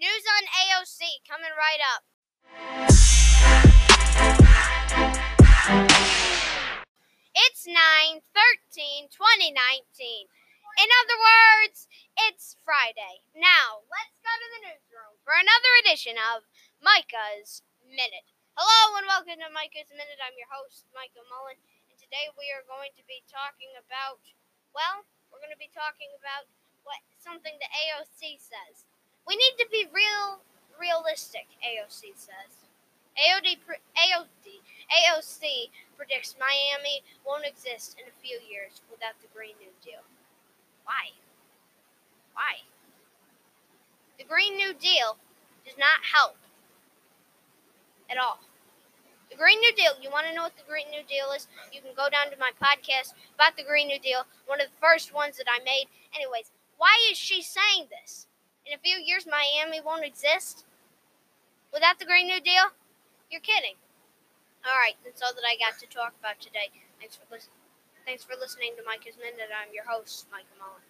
News on AOC coming right up. It's 9 13 2019. In other words, it's Friday. Now, let's go to the newsroom for another edition of Micah's Minute. Hello and welcome to Micah's Minute. I'm your host, Micah Mullen, and today we are going to be talking about, well, we're going to be talking about what something the AOC says. We need to be real, realistic. AOC says. AOD, AOD, AOC predicts Miami won't exist in a few years without the Green New Deal. Why? Why? The Green New Deal does not help at all. The Green New Deal, you want to know what the Green New Deal is? You can go down to my podcast about the Green New Deal, one of the first ones that I made. Anyways, why is she saying this? In a few years, Miami won't exist without the Green New Deal? You're kidding. All right, that's all that I got to talk about today. Thanks for listening. Thanks for listening to Micah's Minute. I'm your host, Micah Mullen.